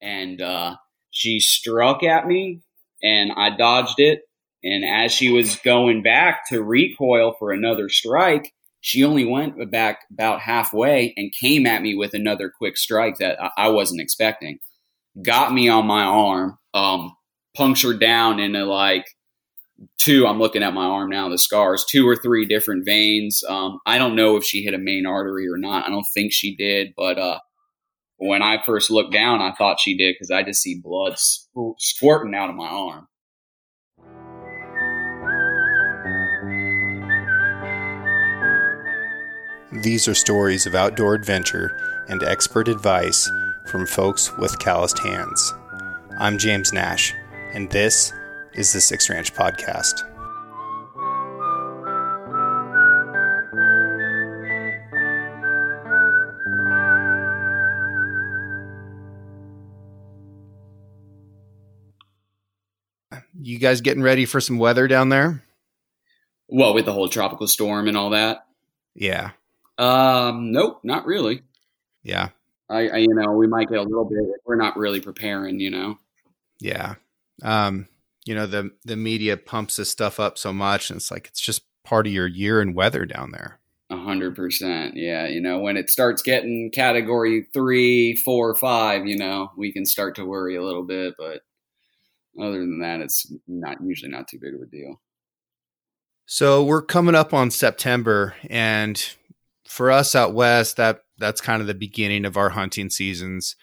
and uh, she struck at me, and I dodged it. And as she was going back to recoil for another strike, she only went back about halfway and came at me with another quick strike that I wasn't expecting. Got me on my arm, um, punctured down into like two. I'm looking at my arm now, the scars, two or three different veins. Um, I don't know if she hit a main artery or not. I don't think she did, but uh, when I first looked down, I thought she did because I just see blood squirting out of my arm. These are stories of outdoor adventure and expert advice from folks with calloused hands. I'm James Nash, and this is the Six Ranch Podcast. You guys getting ready for some weather down there? Well, with the whole tropical storm and all that? Yeah. Um, nope, not really. Yeah. I, I, you know, we might get a little bit. We're not really preparing, you know. Yeah. Um, you know, the the media pumps this stuff up so much, and it's like it's just part of your year and weather down there. A hundred percent. Yeah. You know, when it starts getting category three, four, five, you know, we can start to worry a little bit. But other than that, it's not usually not too big of a deal. So we're coming up on September, and for us out west, that that's kind of the beginning of our hunting seasons.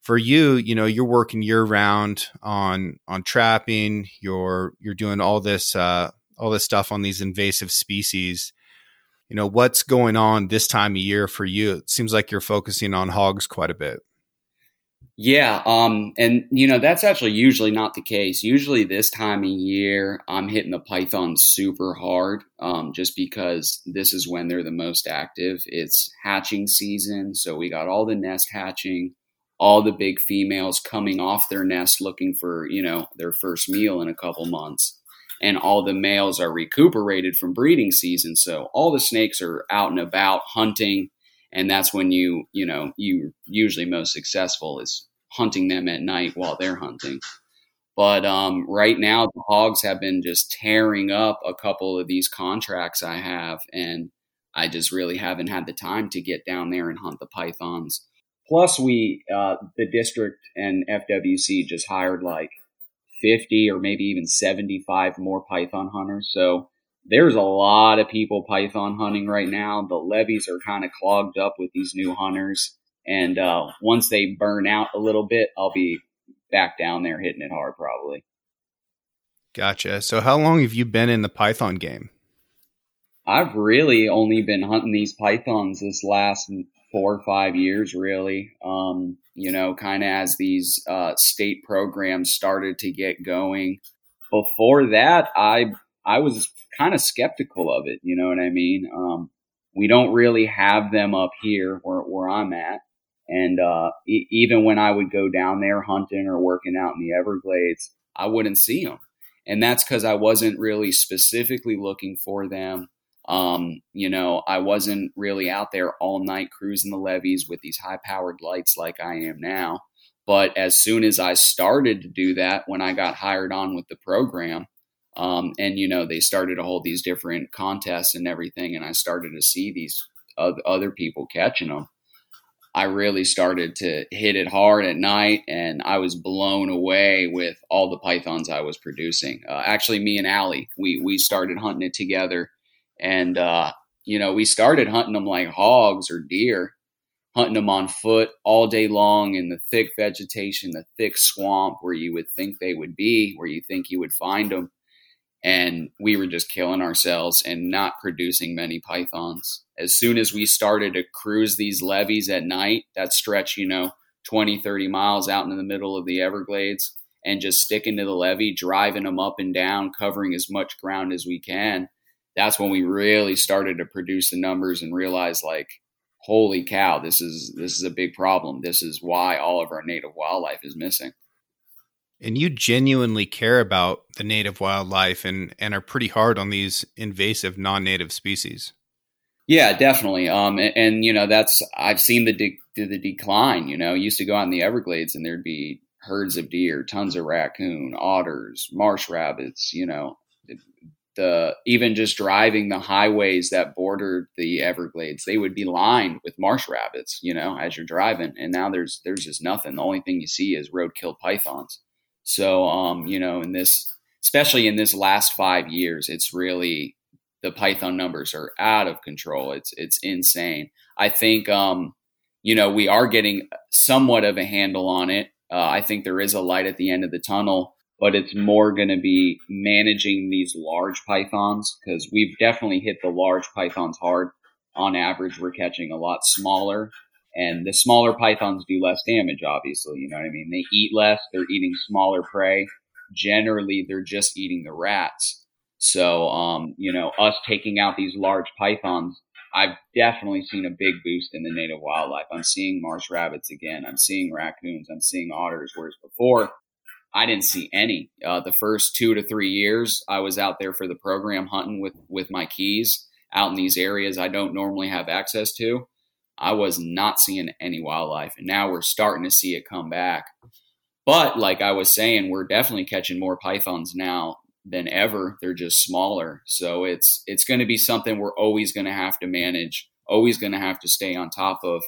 For you, you know, you're working year round on on trapping. You're you're doing all this uh, all this stuff on these invasive species. You know, what's going on this time of year for you? It seems like you're focusing on hogs quite a bit. Yeah, um, and you know that's actually usually not the case. Usually this time of year, I'm hitting the pythons super hard, um, just because this is when they're the most active. It's hatching season, so we got all the nest hatching, all the big females coming off their nest looking for you know their first meal in a couple months, and all the males are recuperated from breeding season. So all the snakes are out and about hunting and that's when you you know you usually most successful is hunting them at night while they're hunting. But um, right now, the hogs have been just tearing up a couple of these contracts I have, and I just really haven't had the time to get down there and hunt the pythons. Plus, we uh, the district and FWC just hired like fifty or maybe even seventy-five more python hunters. So there's a lot of people python hunting right now. The levees are kind of clogged up with these new hunters. And uh, once they burn out a little bit, I'll be back down there hitting it hard probably. Gotcha. So, how long have you been in the Python game? I've really only been hunting these pythons this last four or five years, really. Um, you know, kind of as these uh, state programs started to get going. Before that, I I was kind of skeptical of it. You know what I mean? Um, we don't really have them up here where, where I'm at. And uh, e- even when I would go down there hunting or working out in the Everglades, I wouldn't see them. And that's because I wasn't really specifically looking for them. Um, you know, I wasn't really out there all night cruising the levees with these high powered lights like I am now. But as soon as I started to do that, when I got hired on with the program, um, and you know they started to hold these different contests and everything, and I started to see these other people catching them. I really started to hit it hard at night, and I was blown away with all the pythons I was producing. Uh, actually, me and Allie, we we started hunting it together, and uh, you know we started hunting them like hogs or deer, hunting them on foot all day long in the thick vegetation, the thick swamp where you would think they would be, where you think you would find them, and we were just killing ourselves and not producing many pythons. As soon as we started to cruise these levees at night, that stretch, you know, 20, 30 miles out in the middle of the Everglades, and just sticking to the levee, driving them up and down, covering as much ground as we can, that's when we really started to produce the numbers and realize like, holy cow, this is this is a big problem. This is why all of our native wildlife is missing and you genuinely care about the native wildlife and and are pretty hard on these invasive non-native species Yeah, definitely. Um, and, and, you know that's I've seen the de- the decline. You know, used to go out in the Everglades and there'd be herds of deer, tons of raccoon, otters, marsh rabbits. You know, the even just driving the highways that bordered the Everglades, they would be lined with marsh rabbits. You know, as you're driving, and now there's there's just nothing. The only thing you see is road-killed pythons. So, um, you know, in this, especially in this last five years, it's really the Python numbers are out of control. It's it's insane. I think um, you know we are getting somewhat of a handle on it. Uh, I think there is a light at the end of the tunnel, but it's more going to be managing these large pythons because we've definitely hit the large pythons hard. On average, we're catching a lot smaller, and the smaller pythons do less damage. Obviously, you know what I mean. They eat less. They're eating smaller prey. Generally, they're just eating the rats. So, um, you know, us taking out these large pythons, I've definitely seen a big boost in the native wildlife. I'm seeing marsh rabbits again. I'm seeing raccoons. I'm seeing otters. Whereas before, I didn't see any. Uh, the first two to three years, I was out there for the program hunting with with my keys out in these areas I don't normally have access to. I was not seeing any wildlife, and now we're starting to see it come back. But like I was saying, we're definitely catching more pythons now than ever. They're just smaller. So it's it's going to be something we're always going to have to manage, always going to have to stay on top of,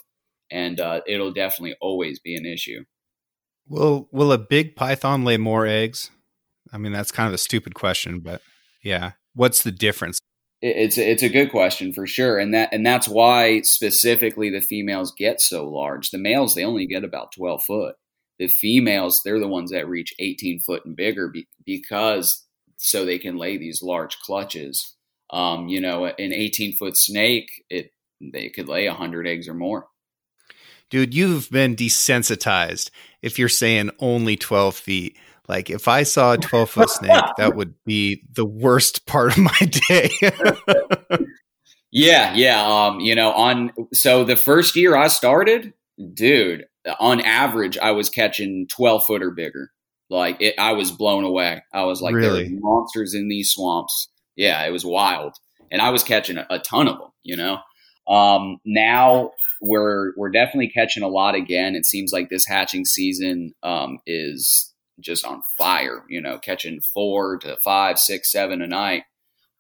and uh, it'll definitely always be an issue. Will Will a big python lay more eggs? I mean, that's kind of a stupid question, but yeah, what's the difference? It's it's a good question for sure, and that and that's why specifically the females get so large. The males they only get about twelve foot. The females they're the ones that reach eighteen foot and bigger be, because so they can lay these large clutches. Um, you know, an 18 foot snake, it they could lay 100 eggs or more. Dude, you've been desensitized if you're saying only 12 feet. Like if I saw a 12 foot snake, that would be the worst part of my day. yeah, yeah. Um, you know, on so the first year I started, dude, on average I was catching 12 foot or bigger. Like it, I was blown away. I was like, really? there are monsters in these swamps. Yeah, it was wild, and I was catching a, a ton of them. You know, um, now we're we're definitely catching a lot again. It seems like this hatching season um, is just on fire. You know, catching four to five, six, seven a night,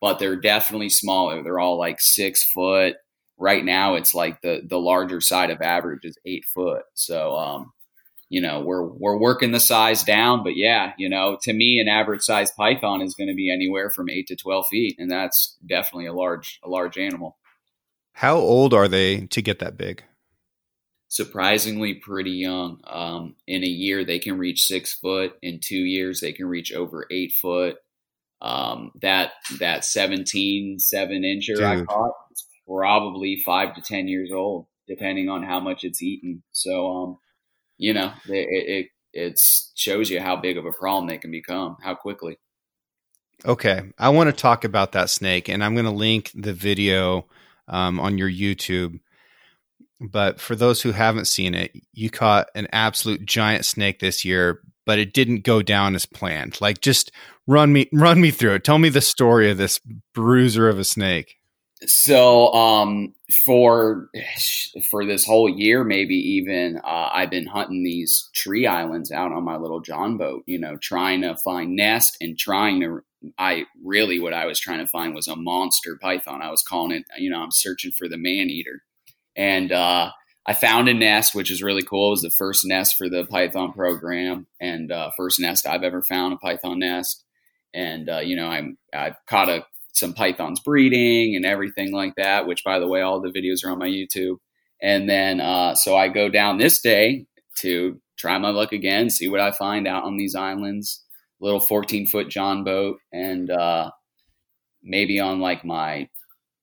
but they're definitely smaller. They're all like six foot. Right now, it's like the the larger side of average is eight foot. So um, you know we're we're working the size down but yeah you know to me an average size python is going to be anywhere from 8 to 12 feet and that's definitely a large a large animal how old are they to get that big surprisingly pretty young um, in a year they can reach six foot in two years they can reach over eight foot um, that that 17 7 incher Dude. i caught is probably five to ten years old depending on how much it's eaten so um you know, it, it it shows you how big of a problem they can become, how quickly. Okay, I want to talk about that snake, and I'm going to link the video um, on your YouTube. But for those who haven't seen it, you caught an absolute giant snake this year, but it didn't go down as planned. Like, just run me run me through it. Tell me the story of this bruiser of a snake. So, um, for for this whole year, maybe even, uh, I've been hunting these tree islands out on my little John boat. You know, trying to find nest and trying to. I really what I was trying to find was a monster python. I was calling it. You know, I'm searching for the man eater, and uh, I found a nest, which is really cool. It was the first nest for the Python program, and uh, first nest I've ever found a Python nest. And uh, you know, I'm I've caught a some pythons breeding and everything like that, which by the way, all the videos are on my YouTube. And then, uh, so I go down this day to try my luck again, see what I find out on these islands, little 14 foot John boat. And, uh, maybe on like my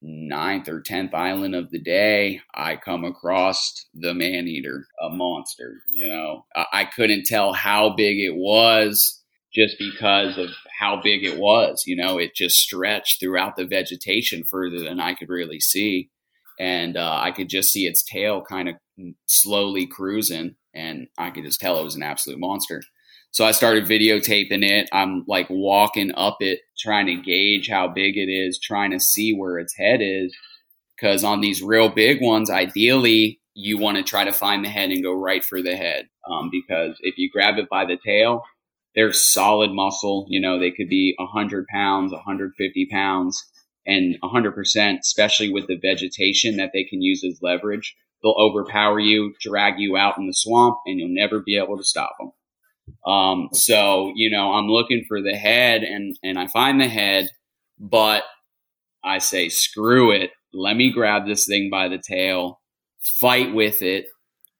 ninth or 10th island of the day, I come across the man eater, a monster, you know, I, I couldn't tell how big it was just because of how big it was. You know, it just stretched throughout the vegetation further than I could really see. And uh, I could just see its tail kind of slowly cruising, and I could just tell it was an absolute monster. So I started videotaping it. I'm like walking up it, trying to gauge how big it is, trying to see where its head is. because on these real big ones, ideally you want to try to find the head and go right for the head um, because if you grab it by the tail, they're solid muscle. You know, they could be 100 pounds, 150 pounds, and 100%, especially with the vegetation that they can use as leverage. They'll overpower you, drag you out in the swamp, and you'll never be able to stop them. Um, so, you know, I'm looking for the head and, and I find the head, but I say, screw it. Let me grab this thing by the tail, fight with it.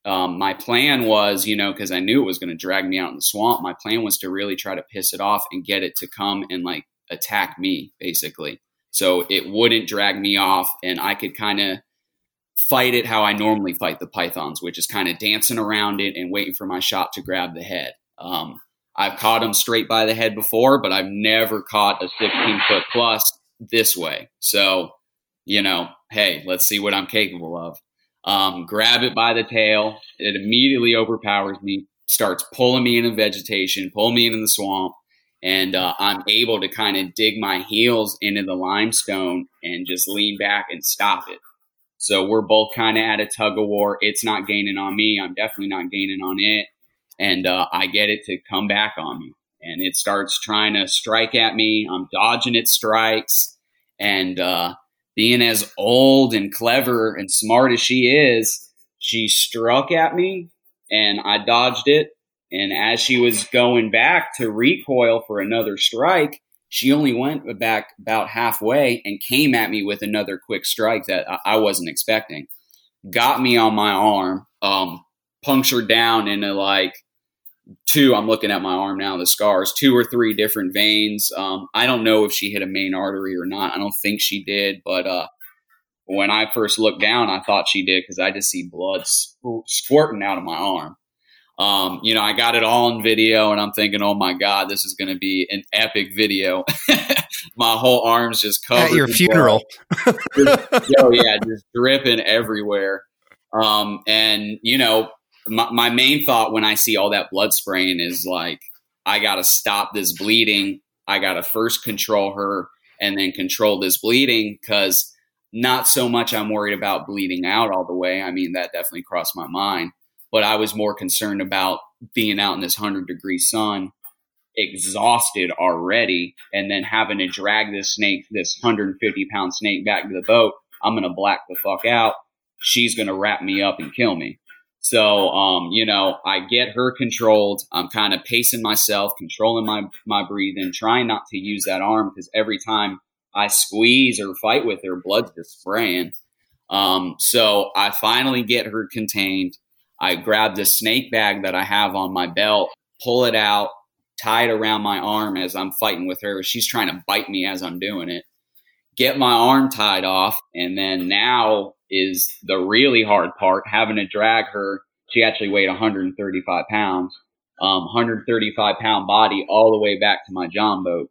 Um, my plan was, you know, because I knew it was going to drag me out in the swamp. My plan was to really try to piss it off and get it to come and like attack me, basically. So it wouldn't drag me off, and I could kind of fight it how I normally fight the pythons, which is kind of dancing around it and waiting for my shot to grab the head. Um, I've caught them straight by the head before, but I've never caught a 16 foot plus this way. So, you know, hey, let's see what I'm capable of. Um, grab it by the tail. It immediately overpowers me, starts pulling me into vegetation, pulling me into the swamp. And uh, I'm able to kind of dig my heels into the limestone and just lean back and stop it. So we're both kind of at a tug of war. It's not gaining on me. I'm definitely not gaining on it and uh, I get it to come back on me. And it starts trying to strike at me. I'm dodging its strikes. And uh, being as old and clever and smart as she is, she struck at me and I dodged it. And as she was going back to recoil for another strike, she only went back about halfway and came at me with another quick strike that I wasn't expecting. Got me on my arm, um, punctured down into like two i'm looking at my arm now the scars two or three different veins. Um, i don't know if she hit a main artery or not. I don't think she did but uh, when i first looked down i thought she did because i just see blood squirting out of my arm. Um, you know i got it all in video and i'm thinking oh my god this is going to be an epic video. My whole arm's just covered at your funeral. oh yeah just dripping everywhere. Um, and you know my, my main thought when I see all that blood spraying is like, I got to stop this bleeding. I got to first control her and then control this bleeding because not so much I'm worried about bleeding out all the way. I mean, that definitely crossed my mind, but I was more concerned about being out in this 100 degree sun, exhausted already, and then having to drag this snake, this 150 pound snake back to the boat. I'm going to black the fuck out. She's going to wrap me up and kill me. So, um, you know, I get her controlled. I'm kind of pacing myself, controlling my, my breathing, trying not to use that arm because every time I squeeze or fight with her, blood's just spraying. Um, so I finally get her contained. I grab the snake bag that I have on my belt, pull it out, tie it around my arm as I'm fighting with her. She's trying to bite me as I'm doing it. Get my arm tied off, and then now is the really hard part, having to drag her. She actually weighed 135 pounds, um, 135 pound body all the way back to my John boat.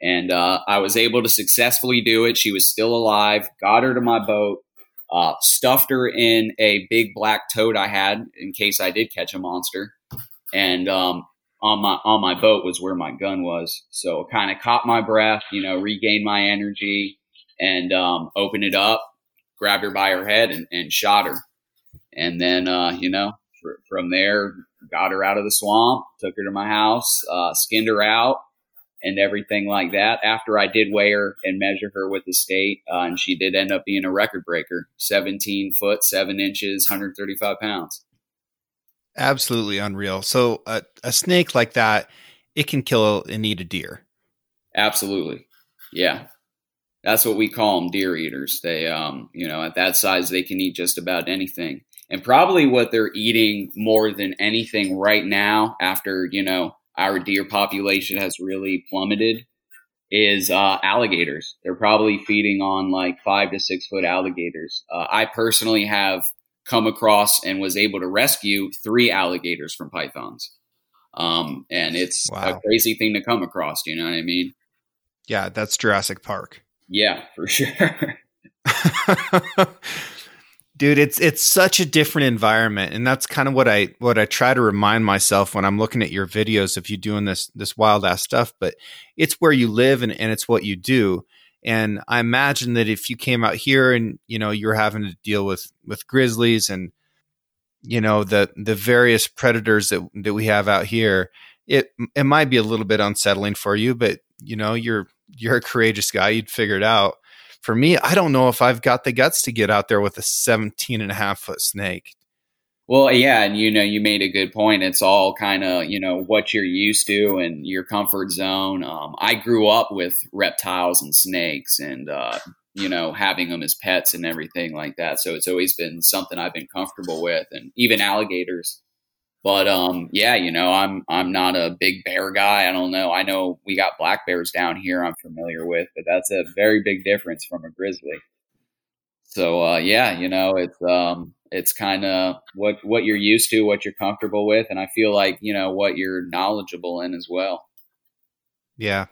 And uh, I was able to successfully do it. She was still alive, got her to my boat, uh, stuffed her in a big black tote I had in case I did catch a monster. And um, on my on my boat was where my gun was. So kind of caught my breath, you know, regained my energy, and um, opened it up grabbed her by her head and, and shot her. And then, uh, you know, fr- from there, got her out of the swamp, took her to my house, uh, skinned her out, and everything like that. After I did weigh her and measure her with the state, uh, and she did end up being a record breaker 17 foot, 7 inches, 135 pounds. Absolutely unreal. So, a, a snake like that, it can kill and eat a deer. Absolutely. Yeah that's what we call them deer eaters. They um you know at that size they can eat just about anything. And probably what they're eating more than anything right now after you know our deer population has really plummeted is uh, alligators. They're probably feeding on like five to six foot alligators. Uh, i personally have come across and was able to rescue three alligators from pythons. Um, and it's wow. a crazy thing to come across you know what i mean? Yeah that's jurassic park yeah, for sure. Dude, it's it's such a different environment and that's kind of what I what I try to remind myself when I'm looking at your videos of you doing this this wild ass stuff, but it's where you live and, and it's what you do. And I imagine that if you came out here and you know you're having to deal with with grizzlies and you know the the various predators that that we have out here, it it might be a little bit unsettling for you, but you know you're you're a courageous guy. You'd figure it out. For me, I don't know if I've got the guts to get out there with a 17 and a half foot snake. Well, yeah, and you know, you made a good point. It's all kind of you know what you're used to and your comfort zone. Um, I grew up with reptiles and snakes, and uh, you know, having them as pets and everything like that. So it's always been something I've been comfortable with, and even alligators. But um, yeah, you know, I'm I'm not a big bear guy. I don't know. I know we got black bears down here. I'm familiar with, but that's a very big difference from a grizzly. So uh, yeah, you know, it's um, it's kind of what what you're used to, what you're comfortable with, and I feel like you know what you're knowledgeable in as well. Yeah,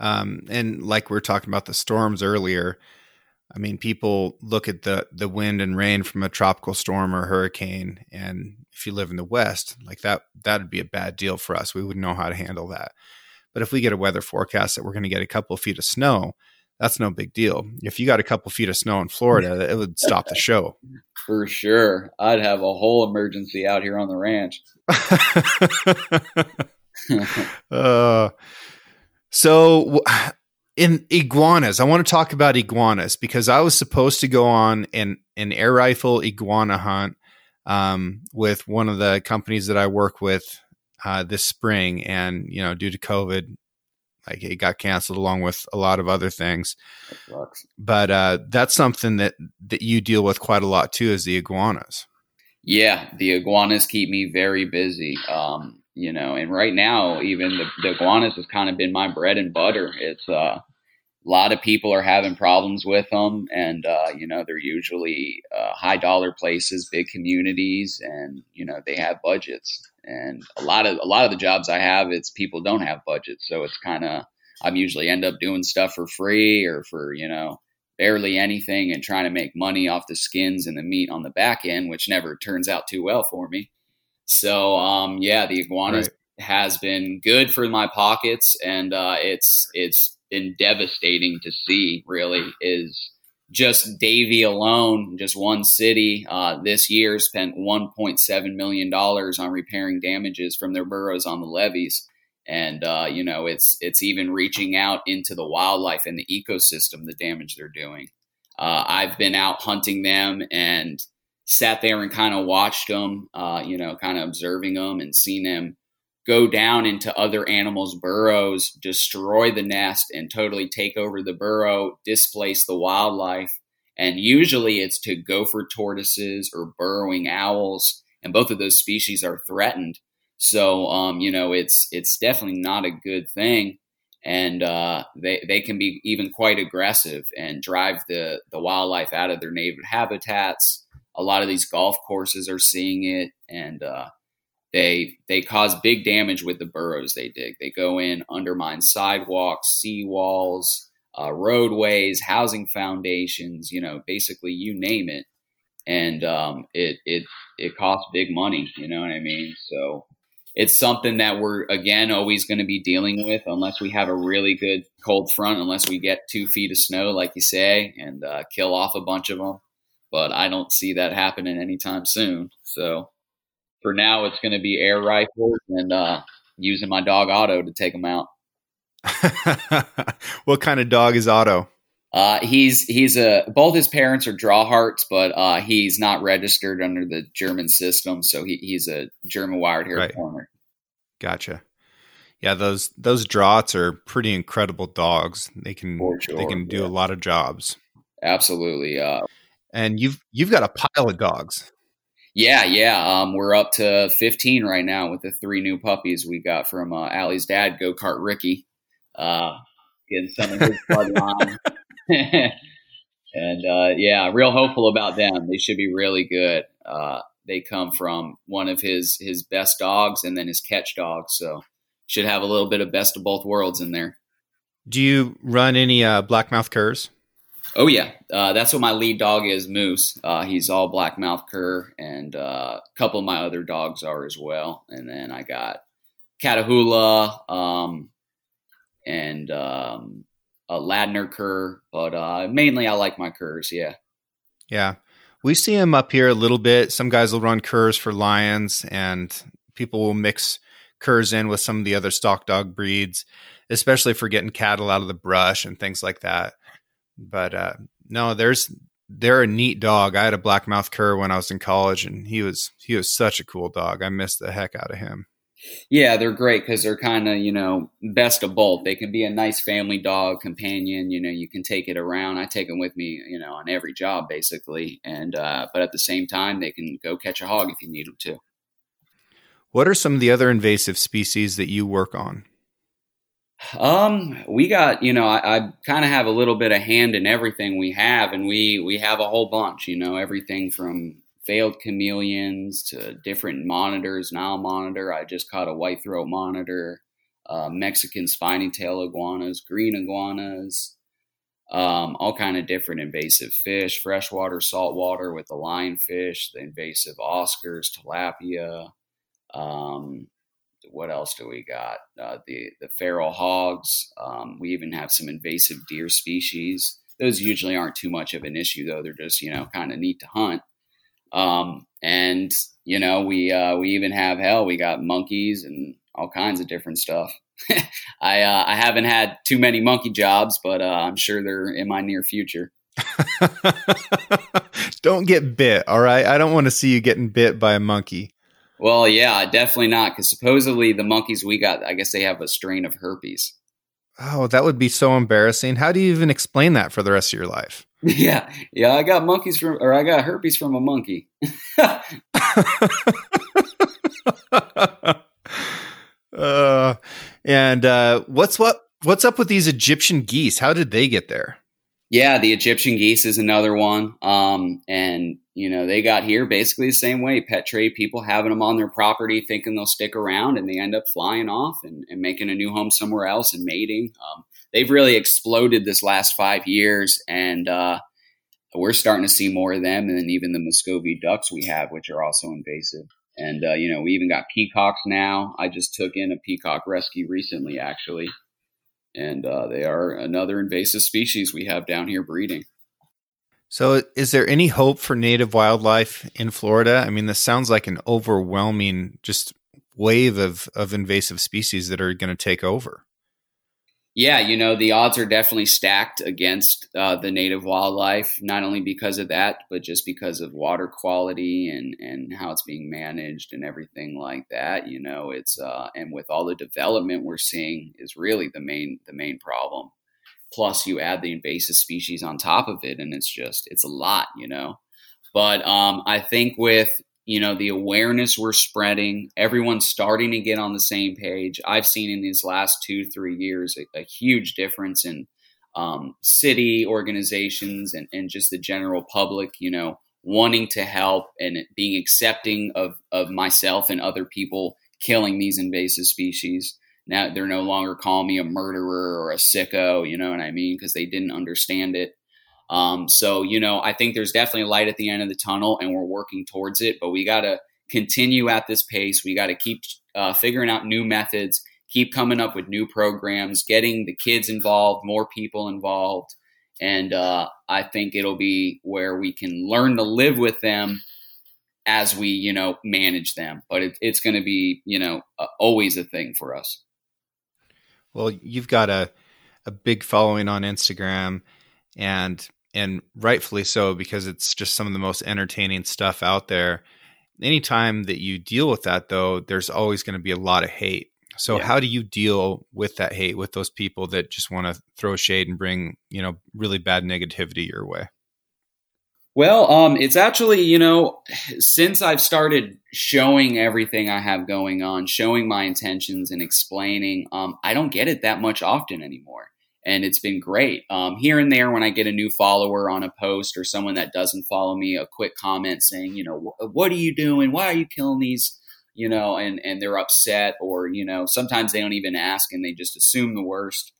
um, and like we are talking about the storms earlier. I mean, people look at the the wind and rain from a tropical storm or hurricane, and if you live in the West, like that, that'd be a bad deal for us. We wouldn't know how to handle that. But if we get a weather forecast that we're going to get a couple of feet of snow, that's no big deal. If you got a couple feet of snow in Florida, it would stop the show. For sure. I'd have a whole emergency out here on the ranch. uh, so, in iguanas, I want to talk about iguanas because I was supposed to go on an, an air rifle iguana hunt um, with one of the companies that I work with uh, this spring. And, you know, due to COVID, like it got canceled along with a lot of other things. But uh, that's something that that you deal with quite a lot too, is the iguanas. Yeah, the iguanas keep me very busy. Um, you know, and right now, even the, the iguanas has kind of been my bread and butter. It's uh, a lot of people are having problems with them, and uh, you know, they're usually uh, high dollar places, big communities, and you know, they have budgets and a lot of a lot of the jobs I have, it's people don't have budgets, so it's kind of I'm usually end up doing stuff for free or for you know barely anything and trying to make money off the skins and the meat on the back end, which never turns out too well for me. So um, yeah, the iguanas right. has been good for my pockets, and uh, it's it's been devastating to see. Really, is just Davie alone, just one city uh, this year spent 1.7 million dollars on repairing damages from their burrows on the levees, and uh, you know it's it's even reaching out into the wildlife and the ecosystem the damage they're doing. Uh, I've been out hunting them and sat there and kind of watched them, uh, you know, kind of observing them and seeing them go down into other animals' burrows, destroy the nest, and totally take over the burrow, displace the wildlife. And usually it's to gopher tortoises or burrowing owls, and both of those species are threatened. So, um, you know, it's it's definitely not a good thing, and uh, they they can be even quite aggressive and drive the the wildlife out of their native habitats. A lot of these golf courses are seeing it, and uh, they they cause big damage with the burrows they dig. They go in, undermine sidewalks, seawalls, uh, roadways, housing foundations. You know, basically you name it, and um, it it it costs big money. You know what I mean? So it's something that we're again always going to be dealing with unless we have a really good cold front, unless we get two feet of snow, like you say, and uh, kill off a bunch of them. But I don't see that happening anytime soon. So for now, it's going to be air rifles and uh, using my dog Otto to take them out. what kind of dog is Otto? Uh, he's he's a both his parents are Drahthaars, but uh, he's not registered under the German system, so he, he's a German wired hair right. corner. Gotcha. Yeah, those those Drahts are pretty incredible dogs. They can sure, they can do yeah. a lot of jobs. Absolutely. Uh, and you've you've got a pile of dogs. Yeah, yeah. Um, we're up to 15 right now with the three new puppies we got from uh, Allie's dad, Go Kart Ricky. Uh, getting some of his bloodline. and uh, yeah, real hopeful about them. They should be really good. Uh, they come from one of his his best dogs and then his catch dog, so should have a little bit of best of both worlds in there. Do you run any uh, blackmouth curs? Oh yeah, uh, that's what my lead dog is, Moose. Uh, he's all black mouth cur, and uh, a couple of my other dogs are as well. And then I got Catahoula, um, and um, a Ladner cur, but uh, mainly I like my curs. Yeah. Yeah. We see them up here a little bit. Some guys will run curs for lions, and people will mix curs in with some of the other stock dog breeds, especially for getting cattle out of the brush and things like that. But uh, no, there's they're a neat dog. I had a blackmouth cur when I was in college, and he was he was such a cool dog. I missed the heck out of him. Yeah, they're great because they're kind of you know best of both. They can be a nice family dog companion. You know, you can take it around. I take them with me, you know, on every job basically. And uh, but at the same time, they can go catch a hog if you need them to. What are some of the other invasive species that you work on? Um, we got, you know, I, I kind of have a little bit of hand in everything we have, and we we have a whole bunch. You know, everything from veiled chameleons to different monitors. Nile monitor. I just caught a white throat monitor. Uh, Mexican spiny tail iguanas, green iguanas, um, all kind of different invasive fish, freshwater, saltwater with the lionfish, the invasive Oscars, tilapia. Um, what else do we got? Uh, the the feral hogs. Um, we even have some invasive deer species. Those usually aren't too much of an issue, though. They're just you know kind of neat to hunt. Um, and you know we uh, we even have hell. We got monkeys and all kinds of different stuff. I uh, I haven't had too many monkey jobs, but uh, I'm sure they're in my near future. don't get bit, all right? I don't want to see you getting bit by a monkey. Well, yeah, definitely not. Because supposedly the monkeys we got, I guess they have a strain of herpes. Oh, that would be so embarrassing. How do you even explain that for the rest of your life? Yeah, yeah, I got monkeys from, or I got herpes from a monkey. uh, and uh, what's what? What's up with these Egyptian geese? How did they get there? Yeah, the Egyptian geese is another one. Um, and you know, they got here basically the same way. Pet trade people having them on their property, thinking they'll stick around, and they end up flying off and, and making a new home somewhere else and mating. Um, they've really exploded this last five years, and uh, we're starting to see more of them, and then even the Muscovy ducks we have, which are also invasive. And uh, you know, we even got peacocks now. I just took in a peacock rescue recently, actually and uh, they are another invasive species we have down here breeding. So, is there any hope for native wildlife in Florida? I mean, this sounds like an overwhelming just wave of of invasive species that are going to take over. Yeah, you know, the odds are definitely stacked against uh, the native wildlife, not only because of that, but just because of water quality and, and how it's being managed and everything like that. You know, it's uh, and with all the development we're seeing is really the main the main problem. Plus, you add the invasive species on top of it, and it's just it's a lot, you know. But um, I think with you know the awareness we're spreading everyone's starting to get on the same page. I've seen in these last two three years a, a huge difference in um, city organizations and, and just the general public you know wanting to help and being accepting of, of myself and other people killing these invasive species. Now they're no longer calling me a murderer or a sicko you know what i mean? Because they didn't understand it um, so, you know, I think there's definitely light at the end of the tunnel and we're working towards it, but we got to continue at this pace. We got to keep uh, figuring out new methods, keep coming up with new programs, getting the kids involved, more people involved. And uh, I think it'll be where we can learn to live with them as we, you know, manage them. But it, it's going to be, you know, uh, always a thing for us. Well, you've got a, a big following on Instagram and and rightfully so because it's just some of the most entertaining stuff out there. Anytime that you deal with that, though, there's always going to be a lot of hate. So, yeah. how do you deal with that hate with those people that just want to throw shade and bring you know really bad negativity your way? Well, um, it's actually, you know, since I've started showing everything I have going on, showing my intentions and explaining, um, I don't get it that much often anymore and it's been great. Um, here and there, when I get a new follower on a post or someone that doesn't follow me, a quick comment saying, you know, what are you doing? Why are you killing these? You know, and and they're upset, or you know, sometimes they don't even ask and they just assume the worst.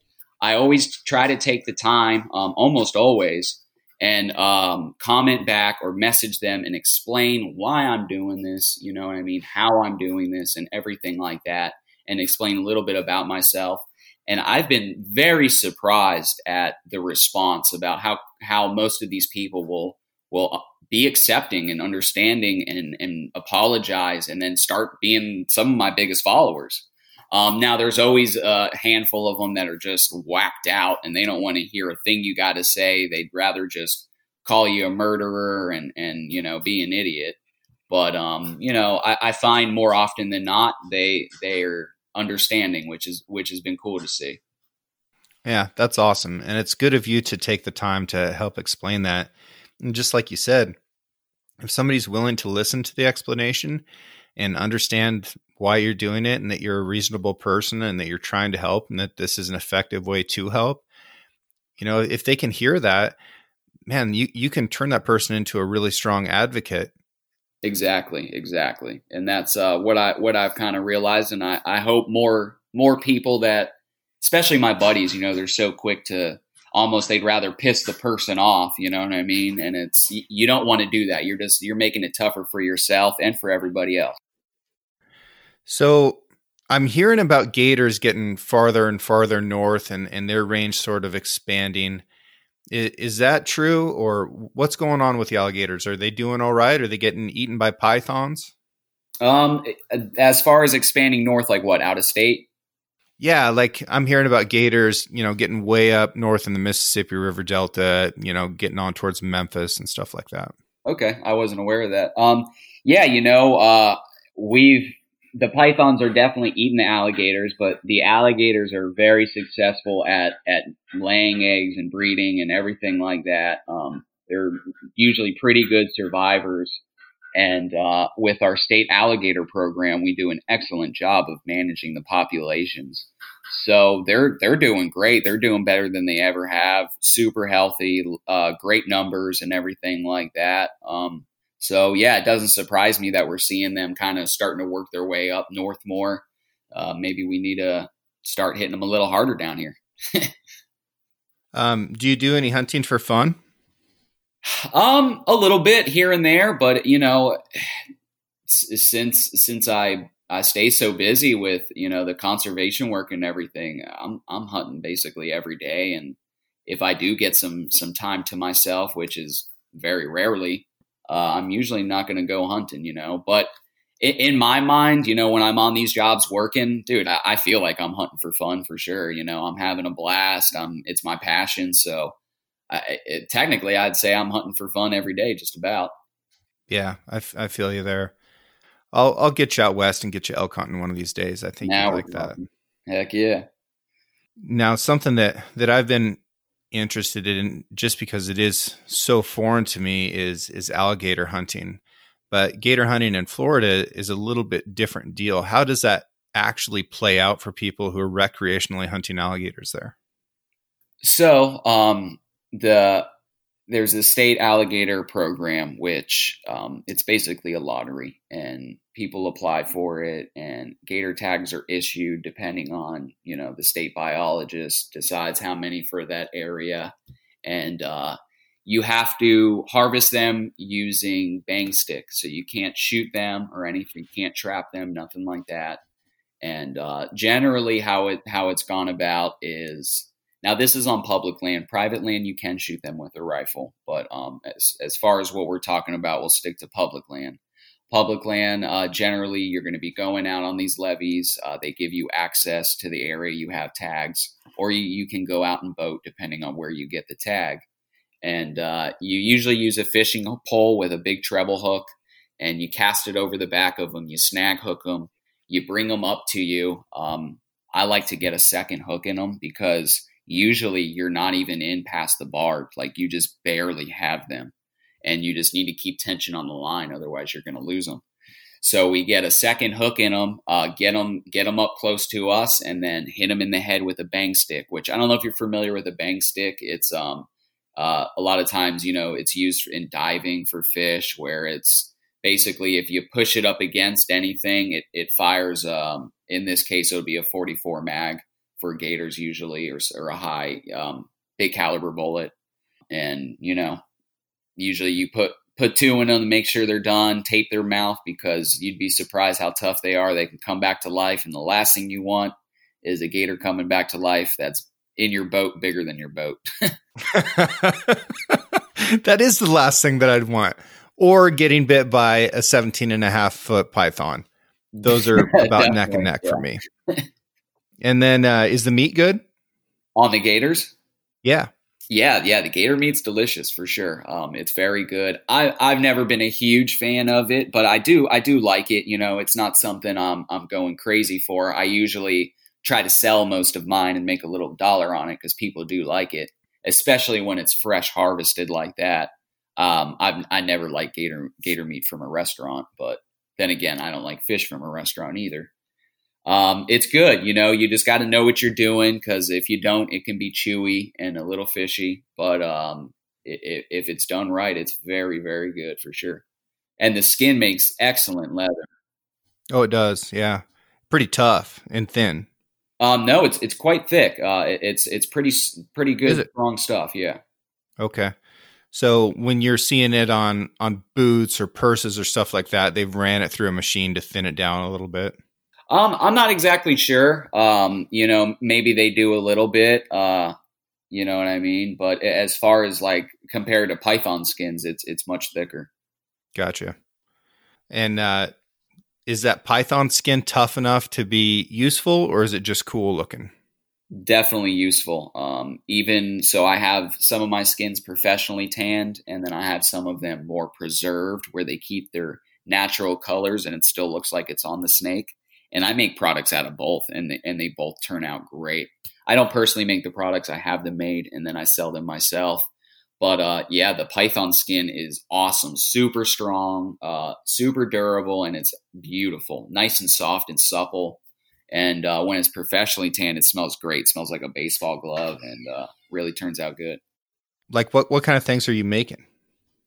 I always try to take the time, um, almost always, and um, comment back or message them and explain why I'm doing this. You know what I mean? How I'm doing this and everything like that, and explain a little bit about myself and I've been very surprised at the response about how how most of these people will will be accepting and understanding and, and apologize and then start being some of my biggest followers. Um, now, there's always a handful of them that are just whacked out and they don't want to hear a thing you got to say. They'd rather just call you a murderer and, and you know, be an idiot. But, um, you know, I, I find more often than not, they, they are understanding, which is, which has been cool to see. Yeah, that's awesome. And it's good of you to take the time to help explain that. And just like you said, if somebody's willing to listen to the explanation and understand why you're doing it and that you're a reasonable person and that you're trying to help and that this is an effective way to help you know if they can hear that man you you can turn that person into a really strong advocate exactly exactly. And that's uh, what i what i've kind of realized and i i hope more more people that especially my buddies you know they're so quick to almost they'd rather piss the person off you know what i mean? And it's you don't want to do that. You're just you're making it tougher for yourself and for everybody else. So I'm hearing about gators getting farther and farther north and, and their range sort of expanding. Is, is, that true, or what's going on with the alligators? Are they doing all right? Are they getting eaten by pythons? Um, as far as expanding north, like what, out of state? Yeah, like I'm hearing about gators, you know, getting way up north in the Mississippi River Delta, you know, getting on towards Memphis and stuff like that. Okay, I wasn't aware of that. Um, yeah, you know, uh, we've the pythons are definitely eating the alligators, but the alligators are very successful at at laying eggs and breeding and everything like that. Um, they're usually pretty good survivors, and uh, with our state alligator program, we do an excellent job of managing the populations. So they're they're doing great. They're doing better than they ever have. Super healthy, uh, great numbers and everything like that. Um, so yeah, it doesn't surprise me that we're seeing them kind of starting to work their way up north more. Uh, maybe we need to start hitting them a little harder down here. um, do you do any hunting for fun? Um, a little bit here and there, but you know, since since I I stay so busy with you know the conservation work and everything, I'm I'm hunting basically every day, and if I do get some some time to myself, which is very rarely, uh, I'm usually not going to go hunting, you know. But in, in, my mind, you know, when I'm on these jobs working, dude, I, I, feel like I'm hunting for fun for sure. You know, I'm having a blast. I'm it's my passion. So I, it, technically, I'd say I'm hunting for fun every day, just about. Yeah, I, f- I feel you there. I'll I'll get you out west and get you elk hunting one of these days. I think now you like that. Heck yeah. Now, something that that I've been interested in just because it is so foreign to me is is alligator hunting. But gator hunting in Florida is a little bit different deal. How does that actually play out for people who are recreationally hunting alligators there? So, um, the there's a state alligator program, which um, it's basically a lottery, and people apply for it, and gator tags are issued depending on you know the state biologist decides how many for that area, and uh, you have to harvest them using bang sticks, so you can't shoot them or anything, can't trap them, nothing like that. And uh, generally, how it how it's gone about is now, this is on public land. Private land, you can shoot them with a rifle, but um, as as far as what we're talking about, we'll stick to public land. Public land, uh, generally, you're going to be going out on these levees. Uh, they give you access to the area. You have tags, or you, you can go out and boat depending on where you get the tag. And uh, you usually use a fishing pole with a big treble hook, and you cast it over the back of them. You snag hook them. You bring them up to you. Um, I like to get a second hook in them because usually you're not even in past the barb. Like you just barely have them. And you just need to keep tension on the line. Otherwise, you're going to lose them. So we get a second hook in them, uh, get them, get them up close to us, and then hit them in the head with a bang stick. Which I don't know if you're familiar with a bang stick. It's um, uh, a lot of times, you know, it's used in diving for fish, where it's basically if you push it up against anything, it it fires. Um, in this case, it would be a 44 mag, for gators usually, or, or a high um, big caliber bullet. And you know, usually you put put two in them to make sure they're done. Tape their mouth because you'd be surprised how tough they are. They can come back to life, and the last thing you want is a gator coming back to life that's in your boat, bigger than your boat. that is the last thing that I'd want. Or getting bit by a 17 and a half foot python. Those are about neck and neck yeah. for me. And then uh, is the meat good? On the gators? Yeah. Yeah, yeah, the gator meat's delicious for sure. Um, it's very good. I, I've never been a huge fan of it, but I do I do like it. You know, it's not something I'm I'm going crazy for. I usually try to sell most of mine and make a little dollar on it because people do like it, especially when it's fresh harvested like that. Um, I've I never like gator gator meat from a restaurant, but then again, I don't like fish from a restaurant either um, it's good. You know, you just got to know what you're doing because if you don't, it can be chewy and a little fishy. But um, it, if it's done right, it's very, very good for sure. And the skin makes excellent leather. Oh, it does. Yeah, pretty tough and thin. Um, no, it's it's quite thick. Uh, it, it's it's pretty pretty good, strong stuff. Yeah. Okay. So when you're seeing it on on boots or purses or stuff like that, they've ran it through a machine to thin it down a little bit. Um, I'm not exactly sure. Um, you know, maybe they do a little bit. Uh, you know what I mean? But as far as like compared to Python skins, it's it's much thicker. Gotcha. And uh, is that Python skin tough enough to be useful, or is it just cool looking? Definitely useful. Um, even so, I have some of my skins professionally tanned, and then I have some of them more preserved, where they keep their natural colors, and it still looks like it's on the snake and I make products out of both, and they, and they both turn out great. I don't personally make the products; I have them made, and then I sell them myself. But uh, yeah, the Python skin is awesome, super strong, uh, super durable, and it's beautiful, nice and soft and supple. And uh, when it's professionally tanned, it smells great. It smells like a baseball glove, and uh, really turns out good. Like what? What kind of things are you making?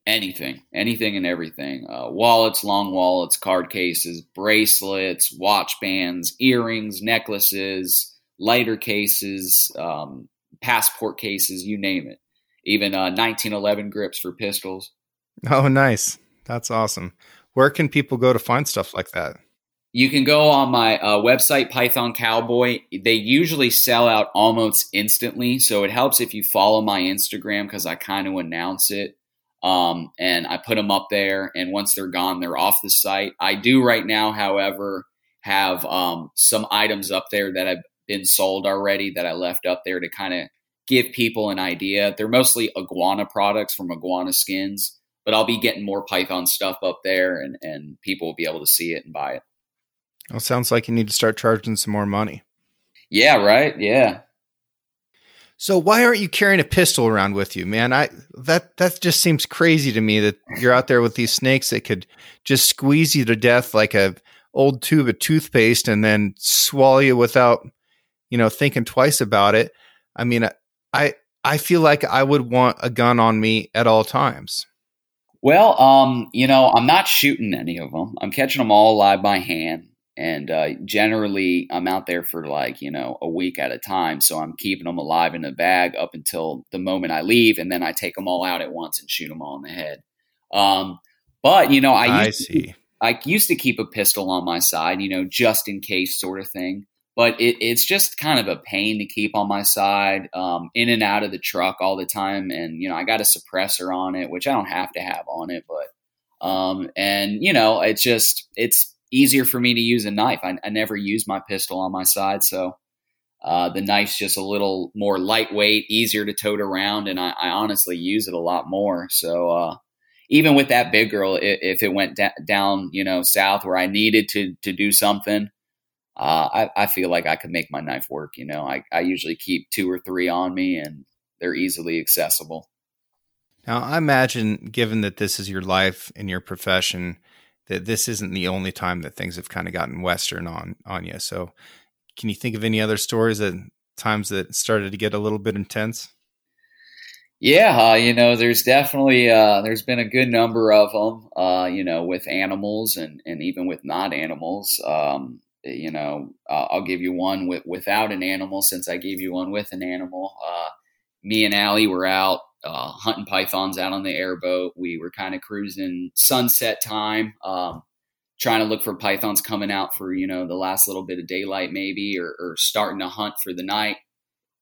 Anything, anything and everything. Uh, wallets, long wallets, card cases, bracelets, watch bands, earrings, necklaces, lighter cases, um, passport cases, you name it. Even uh, 1911 grips for pistols. Oh, nice. That's awesome. Where can people go to find stuff like that? You can go on my uh, website, Python Cowboy. They usually sell out almost instantly. So it helps if you follow my Instagram because I kind of announce it. Um, and I put them up there. And once they're gone, they're off the site. I do right now, however, have um, some items up there that have been sold already that I left up there to kind of give people an idea. They're mostly iguana products from iguana skins, but I'll be getting more Python stuff up there, and and people will be able to see it and buy it. Well, sounds like you need to start charging some more money. Yeah, right. Yeah. So why aren't you carrying a pistol around with you, man? I that that just seems crazy to me that you're out there with these snakes that could just squeeze you to death like a old tube of toothpaste and then swallow you without, you know, thinking twice about it. I mean, I I feel like I would want a gun on me at all times. Well, um, you know, I'm not shooting any of them. I'm catching them all alive by hand and uh, generally i'm out there for like you know a week at a time so i'm keeping them alive in a bag up until the moment i leave and then i take them all out at once and shoot them all in the head. Um, but you know i, I see to, i used to keep a pistol on my side you know just in case sort of thing. But it, it's just kind of a pain to keep on my side um, in and out of the truck all the time and you know i got a suppressor on it which i don't have to have on it but um, and you know it's just it's easier for me to use a knife. I, I never use my pistol on my side, so uh, the knife's just a little more lightweight, easier to tote around, and I, I honestly use it a lot more. So uh, even with that big girl, if, it went da- down, you know, south where I needed to to do something, uh, I, I, feel like I could make my knife work. You know, I, I usually keep two or three on me, and they're easily accessible. Now, I imagine, given that this is your life and your profession, that this isn't the only time that things have kind of gotten western on on you. So, can you think of any other stories that times that started to get a little bit intense? Yeah, uh, you know, there's definitely uh, there's been a good number of them. Uh, you know, with animals and and even with not animals. Um, you know, I'll give you one with without an animal since I gave you one with an animal. Uh, me and Allie were out uh, hunting pythons out on the airboat. We were kind of cruising sunset time, um, trying to look for pythons coming out for you know the last little bit of daylight maybe or, or starting to hunt for the night.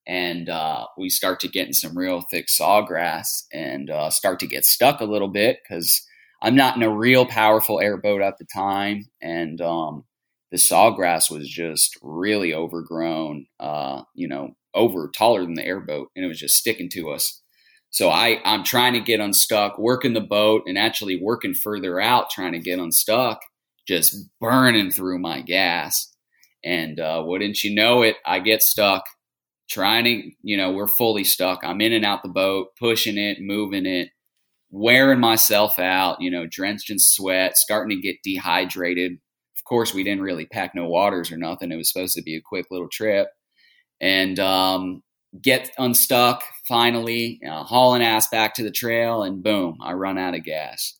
And uh, we start to get in some real thick sawgrass and uh, start to get stuck a little bit because i'm not in a real powerful airboat at the time. And um, the sawgrass was just really overgrown uh, you know over taller than the airboat and it was just sticking to us so I, I'm trying to get unstuck, working the boat and actually working further out, trying to get unstuck just burning through my gas. And uh, wouldn't you know it, I get stuck trying to, you know, we're fully stuck. I'm in and out the boat, pushing it, moving it, wearing myself out, you know, drenched in sweat, starting to get dehydrated. Of course, we didn't really pack no waters or nothing. It was supposed to be a quick little trip. And um, get unstuck finally, uh, hauling ass back to the trail, and boom, I run out of gas.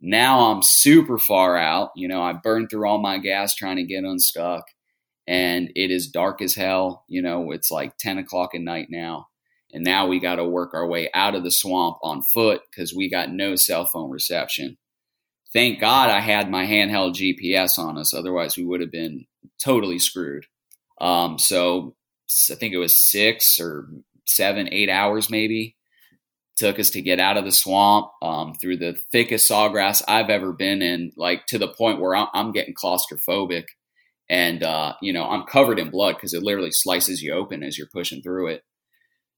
Now I'm super far out. You know, I burned through all my gas trying to get unstuck, and it is dark as hell. You know, it's like 10 o'clock at night now. And now we got to work our way out of the swamp on foot because we got no cell phone reception. Thank God I had my handheld GPS on us. Otherwise, we would have been totally screwed. Um, so I think it was six or seven, eight hours maybe took us to get out of the swamp um, through the thickest sawgrass I've ever been in, like to the point where I'm, I'm getting claustrophobic. And, uh, you know, I'm covered in blood because it literally slices you open as you're pushing through it.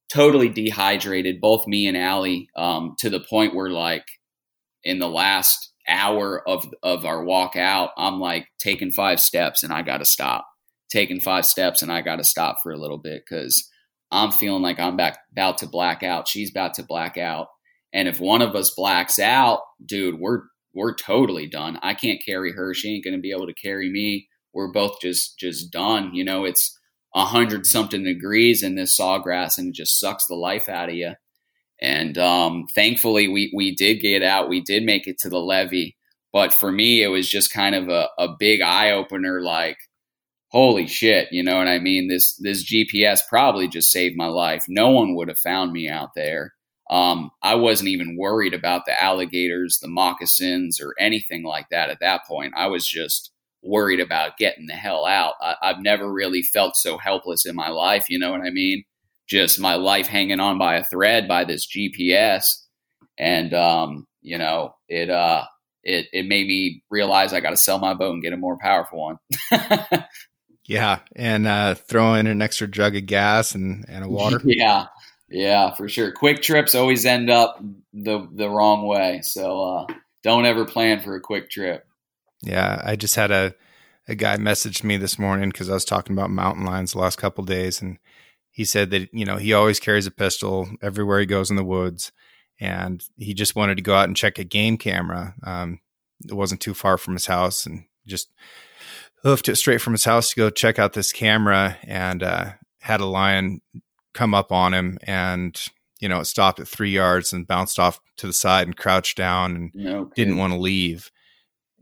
Totally dehydrated, both me and Allie, um, to the point where, like, in the last hour of, of our walk out, I'm like taking five steps and I got to stop. Taking five steps and I got to stop for a little bit because I'm feeling like I'm back about to black out. She's about to black out. And if one of us blacks out, dude, we're we're totally done. I can't carry her. She ain't gonna be able to carry me. We're both just just done. You know, it's a hundred something degrees in this sawgrass and it just sucks the life out of you. And um, thankfully we we did get out. We did make it to the levee. But for me, it was just kind of a, a big eye opener like holy shit, you know what I mean? This this GPS probably just saved my life. No one would have found me out there. Um, I wasn't even worried about the alligators, the moccasins, or anything like that at that point. I was just worried about getting the hell out. I, I've never really felt so helpless in my life. You know what I mean? Just my life hanging on by a thread by this GPS, and um, you know it. Uh, it it made me realize I got to sell my boat and get a more powerful one. Yeah, and uh, throw in an extra jug of gas and, and a water. yeah, yeah, for sure. Quick trips always end up the the wrong way, so uh, don't ever plan for a quick trip. Yeah, I just had a a guy message me this morning because I was talking about mountain lions the last couple days, and he said that you know he always carries a pistol everywhere he goes in the woods, and he just wanted to go out and check a game camera. Um, it wasn't too far from his house, and just hoofed it straight from his house to go check out this camera and uh, had a lion come up on him and you know it stopped at three yards and bounced off to the side and crouched down and okay. didn't want to leave.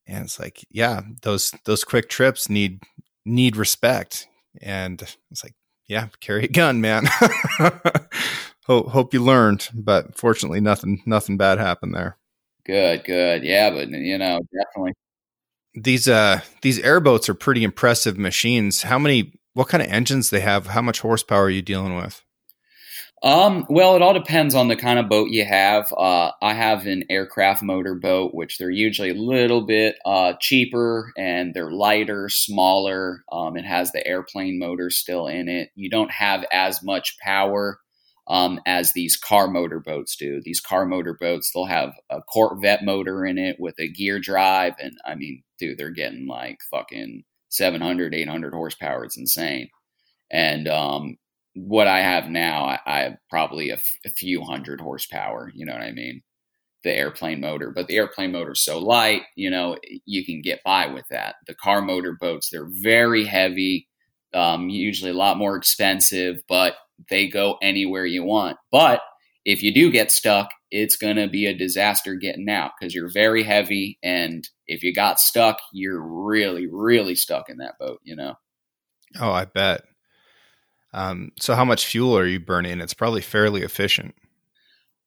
And it's like yeah those those quick trips need need respect. And it's like yeah carry a gun man. Hope, hope you learned but fortunately nothing nothing bad happened there. Good good. Yeah but you know definitely these uh these airboats are pretty impressive machines. How many? What kind of engines they have? How much horsepower are you dealing with? Um, well, it all depends on the kind of boat you have. Uh, I have an aircraft motor boat, which they're usually a little bit uh, cheaper and they're lighter, smaller. Um, it has the airplane motor still in it. You don't have as much power um, as these car motor boats do. These car motor boats, they'll have a Corvette motor in it with a gear drive. And I mean, dude, they're getting like fucking 700, 800 horsepower. It's insane. And um, what I have now, I, I have probably a, f- a few hundred horsepower. You know what I mean? The airplane motor, but the airplane motor is so light, you know, you can get by with that. The car motor boats, they're very heavy, um, usually a lot more expensive, but they go anywhere you want. But if you do get stuck, it's going to be a disaster getting out because you're very heavy. And if you got stuck, you're really, really stuck in that boat, you know? Oh, I bet. Um, so, how much fuel are you burning? It's probably fairly efficient.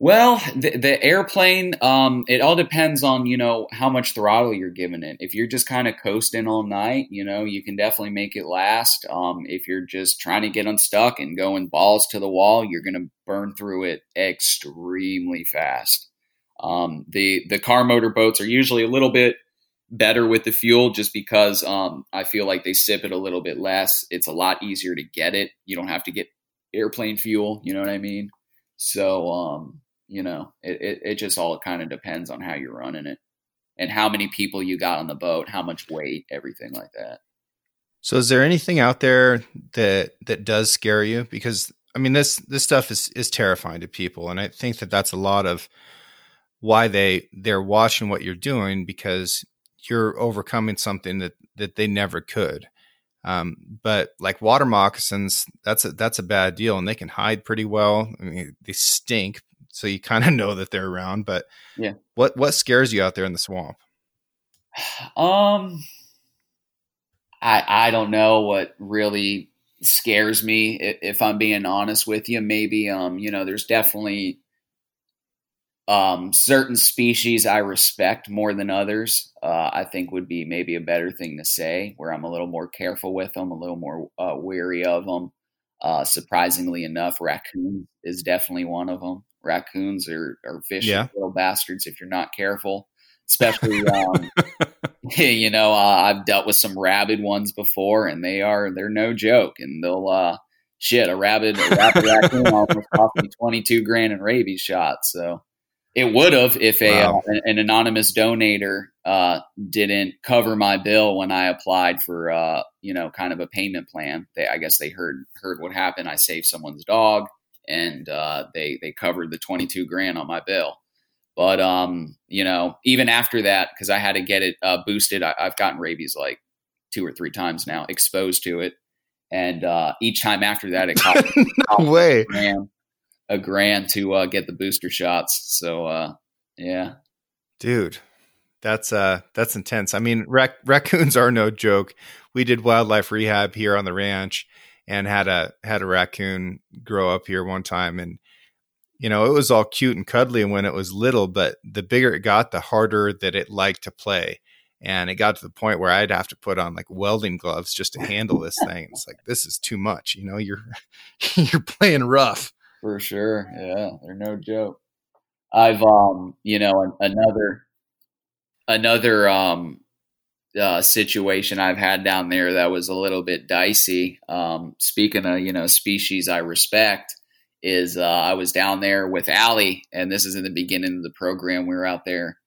Well, the, the airplane, um, it all depends on, you know, how much throttle you're giving it. If you're just kind of coasting all night, you know, you can definitely make it last. Um, if you're just trying to get unstuck and going balls to the wall, you're going to burn through it extremely fast. Um, the, the car motor boats are usually a little bit better with the fuel just because, um, I feel like they sip it a little bit less. It's a lot easier to get it. You don't have to get airplane fuel. You know what I mean? So, um, you know, it, it, it just all kind of depends on how you're running it and how many people you got on the boat, how much weight, everything like that. So is there anything out there that that does scare you because I mean this this stuff is is terrifying to people and I think that that's a lot of why they they're watching what you're doing because you're overcoming something that that they never could. Um, but like water moccasins, that's a that's a bad deal, and they can hide pretty well. I mean, they stink, so you kind of know that they're around. But yeah, what what scares you out there in the swamp? Um, I I don't know what really scares me if I'm being honest with you. Maybe um, you know, there's definitely um, certain species I respect more than others. Uh, I think would be maybe a better thing to say, where I'm a little more careful with them, a little more uh, wary of them. Uh, surprisingly enough, raccoon is definitely one of them raccoons are, are vicious yeah. little bastards if you're not careful. Especially, um, you know, uh, I've dealt with some rabid ones before, and they are they're no joke, and they'll uh, shit a rabid, a rabid raccoon almost cost me twenty two grand in rabies shots. So it would have if a wow. uh, an, anonymous donator uh, didn't cover my bill when I applied for uh, you know kind of a payment plan. They I guess they heard heard what happened. I saved someone's dog and uh, they they covered the 22 grand on my bill. But um, you know, even after that, because I had to get it uh, boosted, I, have gotten rabies like two or three times now, exposed to it, and uh, each time after that, it cost no way a grand, a grand to uh, get the booster shots. So uh, yeah, dude, that's uh that's intense. I mean, rac- raccoons are no joke. We did wildlife rehab here on the ranch, and had a had a raccoon grow up here one time. And you know it was all cute and cuddly when it was little but the bigger it got the harder that it liked to play. And it got to the point where i'd have to put on like welding gloves just to handle this thing. It's like this is too much you know you're you're playing rough. For sure. Yeah they're no joke. I've um you know another another um uh, situation I've had down there that was a little bit dicey. Um, speaking of you know species I respect, is uh, I was down there with Allie, and this is in the beginning of the program. We were out there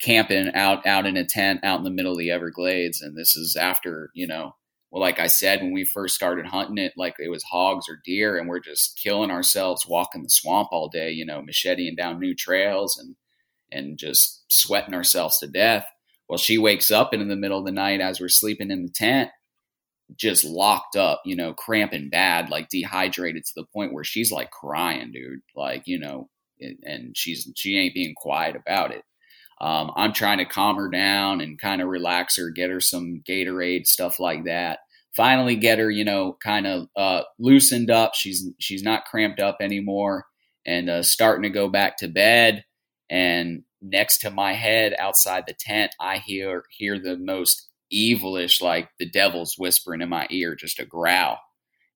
camping out out in a tent out in the middle of the Everglades, and this is after you know. Well, like I said, when we first started hunting it, like it was hogs or deer, and we're just killing ourselves walking the swamp all day, you know, macheting down new trails and and just sweating ourselves to death well, she wakes up and in the middle of the night as we're sleeping in the tent, just locked up, you know, cramping bad, like dehydrated to the point where she's like crying, dude. Like, you know, and she's she ain't being quiet about it. Um, I'm trying to calm her down and kind of relax her, get her some Gatorade, stuff like that. Finally, get her, you know, kind of uh, loosened up. She's she's not cramped up anymore, and uh, starting to go back to bed. And next to my head outside the tent, I hear hear the most evilish, like the devil's whispering in my ear, just a growl.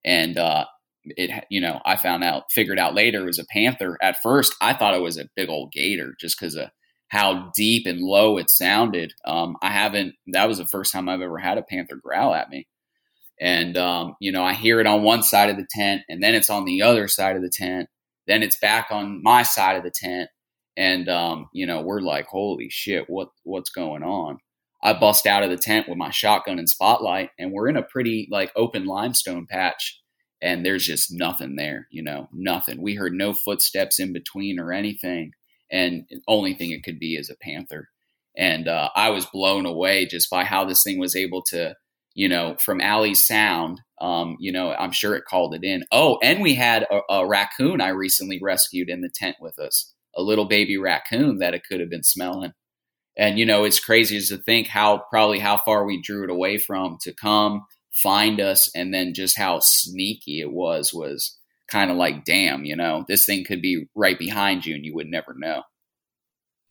And uh, it, you know, I found out, figured out later it was a panther. At first, I thought it was a big old gator, just because of how deep and low it sounded. Um, I haven't. That was the first time I've ever had a panther growl at me. And um, you know, I hear it on one side of the tent, and then it's on the other side of the tent. Then it's back on my side of the tent and um, you know we're like holy shit what what's going on? I bust out of the tent with my shotgun and spotlight and we're in a pretty like open limestone patch and there's just nothing there you know nothing. We heard no footsteps in between or anything and only thing it could be is a panther. And uh, i was blown away just by how this thing was able to you know from allie's sound um, you know i'm sure it called it in. Oh and we had a, a raccoon i recently rescued in the tent with us a little baby raccoon that it could have been smelling. And you know, it's crazy to think how probably how far we drew it away from to come find us, and then just how sneaky it was was kind of like, damn, you know, this thing could be right behind you and you would never know.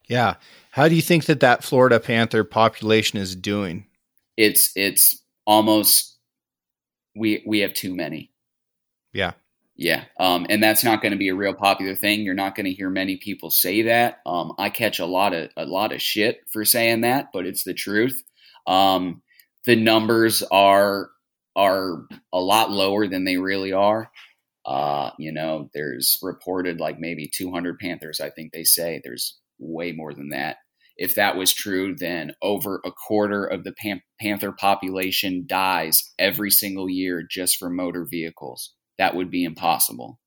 Yeah. How do you think that that Florida panther population is doing? It's it's almost we we have too many. Yeah. Yeah. Um, and that's not going to be a real popular thing. You're not going to hear many people say that. Um, I catch a lot of a lot of shit for saying that, but it's the truth. Um, the numbers are are a lot lower than they really are. Uh, you know, there's reported like maybe 200 panthers. I think they say there's way more than that. If that was true, then over a quarter of the pan- panther population dies every single year just from motor vehicles. That would be impossible.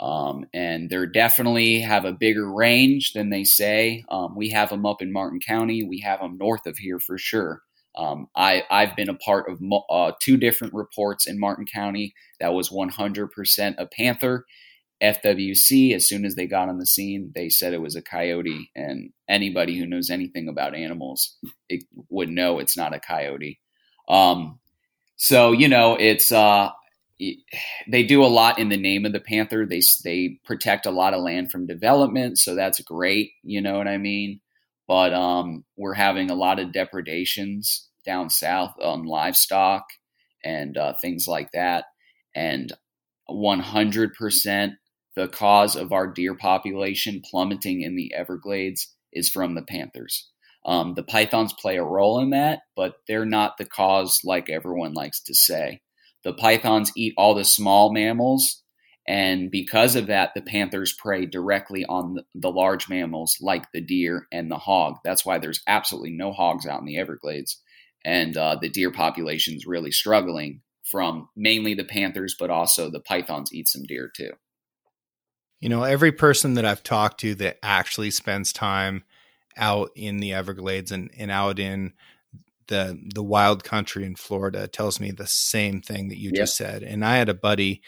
Um, and they definitely have a bigger range than they say. Um, we have them up in Martin County. We have them north of here for sure. Um, I, I've been a part of uh, two different reports in Martin County that was 100% a panther. FWC, as soon as they got on the scene, they said it was a coyote. And anybody who knows anything about animals it would know it's not a coyote. Um, so, you know, it's, uh, they do a lot in the name of the panther. They, they protect a lot of land from development. So that's great. You know what I mean? but um, we're having a lot of depredations down south on livestock and uh, things like that. And 100% the cause of our deer population plummeting in the Everglades is from the panthers. Um, the pythons play a role in that, but they're not the cause like everyone likes to say. The pythons eat all the small mammals and because of that, the panthers prey directly on the, large mammals like the deer and the hog. That's why there's absolutely no hogs out in the Everglades. And uh, the deer population is really struggling from mainly the panthers, but also the pythons eat some deer too. You know, every person that I've talked to that actually spends time out in the Everglades and, and out in the the wild country in Florida tells me the same thing that you just said. And I had a buddy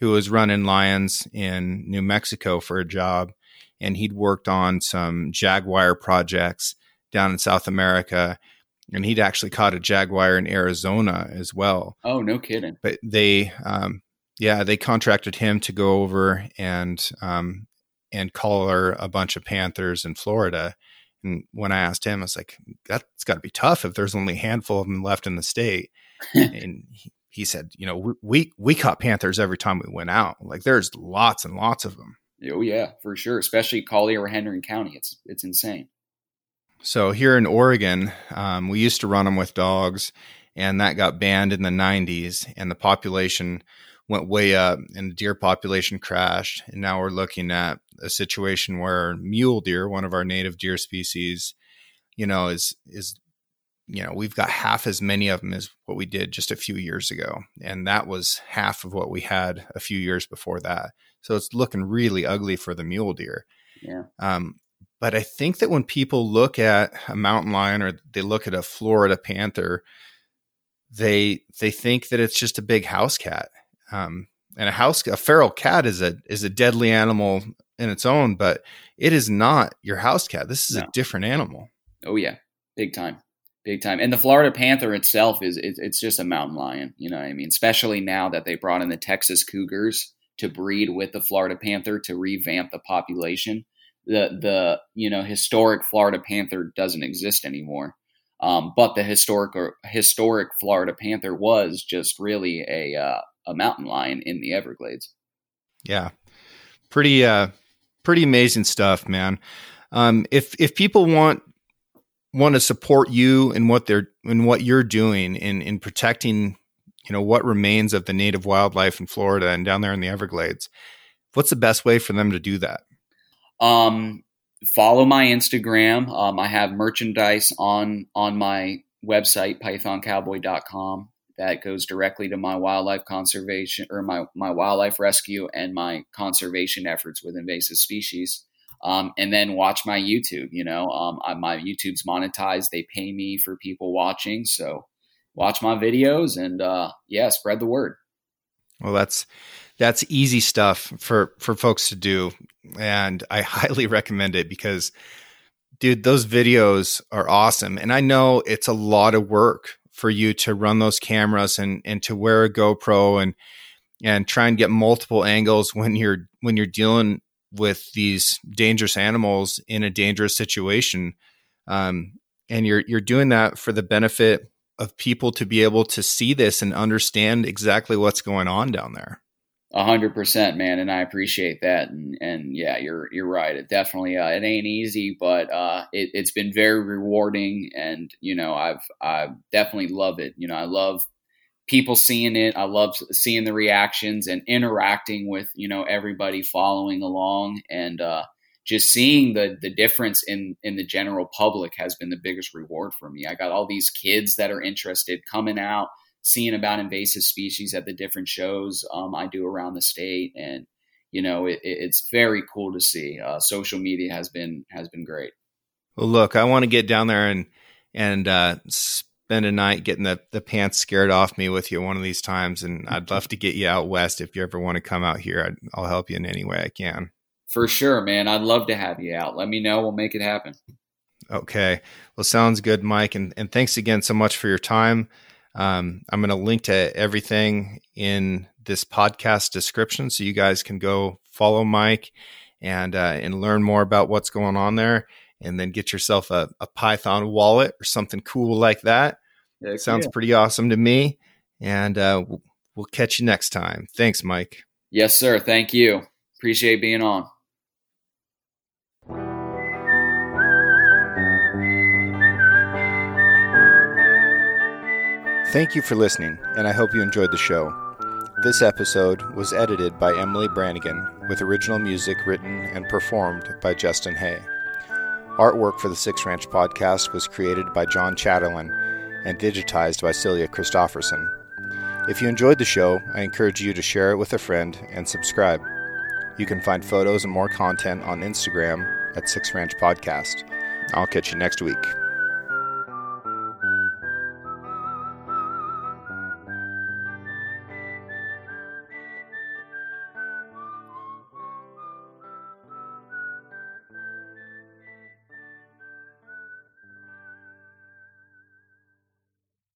who was running lions in New Mexico for a job, and he'd worked on some jaguar projects down in South America, and he'd actually caught a jaguar in Arizona as well. Oh, no kidding! But they, um, yeah, they contracted him to go over and um, and collar a bunch of panthers in Florida. And when I asked him, I was like, "That's got to be tough if there's only a handful of them left in the state." and he, he said, you know, we we caught panthers every time we went out. Like there's lots and lots of them. Oh yeah, for sure. Especially Collier or Hendry County. It's it's insane. So here in Oregon, um, we used to run them with dogs, and that got banned in the '90s, and the population went way up, and the deer population crashed. And now we're looking at a situation where mule deer, one of our native deer species, you know, is is you know we've got half as many of them as what we did just a few years ago. And that was half of what we had a few years before that. So it's looking really ugly for the mule deer. Yeah. Um, but i think that when people look at a mountain lion or they look at a florida panther they they think that it's just a big house cat um, and a house a feral cat is a is a deadly animal in its own but it is not your house cat this is no. a different animal oh yeah big time big time. And the Florida Panther itself is it, it's just a mountain lion. You know what I mean? Especially now that they brought in the Texas Cougars to breed with the Florida Panther to revamp the population. The the you know historic Florida Panther doesn't exist anymore. Um, but the historic historic Florida Panther was just really a uh, a mountain lion in the Everglades. Yeah, pretty uh, pretty amazing stuff, man. Um, if if people want want to support you and what they're and what you're doing in in protecting you know what remains of the native wildlife in Florida and down there in the Everglades. What's the best way for them to do that? Um, follow my Instagram. Um, I have merchandise on on my website pythoncowboy.com that goes directly to my wildlife conservation or my my wildlife rescue and my conservation efforts with invasive species um, and then watch my YouTube. You know, um, I, my YouTube's monetized; they pay me for people watching, so watch my videos and uh, yeah, spread the word. Well, that's that's easy stuff for for folks to do, and I highly recommend it because, dude, those videos are awesome, and I know it's a lot of work for you to run those cameras and and to wear a GoPro and and try and get multiple angles when you're when you're dealing with these dangerous animals in a dangerous situation. Um, and you're you're doing that for the benefit of people to be able to see this and understand exactly what's going on down there. A hundred percent, man, and I appreciate that. And and yeah, you're you're right. It definitely uh, it ain't easy, but uh, it, it's been very rewarding, and you know I've I definitely love it. You know I love people seeing it. I love seeing the reactions and interacting with you know everybody following along, and uh, just seeing the the difference in in the general public has been the biggest reward for me. I got all these kids that are interested coming out, seeing about invasive species at the different shows um, I do around the state, and you know it, it's very cool to see. Uh, social media has been has been great. Well, look, I want to get down there and and uh, spend a night getting the, the pants scared off me with you one of these times, and I'd love to get you out west if you ever want to come out here. i I'll help you in any way I can. For sure, man. I'd love to have you out. Let me know. We'll make it happen. Okay. Well, sounds good, Mike. And, and thanks again so much for your time. Um, I'm going to link to everything in this podcast description so you guys can go follow Mike and uh, and learn more about what's going on there, and then get yourself a, a Python wallet or something cool like that. Yeah, Sounds yeah. pretty awesome to me. And uh, we'll catch you next time. Thanks, Mike. Yes, sir. Thank you. Appreciate being on. Thank you for listening, and I hope you enjoyed the show. This episode was edited by Emily Brannigan, with original music written and performed by Justin Hay. Artwork for the Six Ranch podcast was created by John Chatterlin and digitized by Celia Christofferson. If you enjoyed the show, I encourage you to share it with a friend and subscribe. You can find photos and more content on Instagram at Six Ranch Podcast. I'll catch you next week.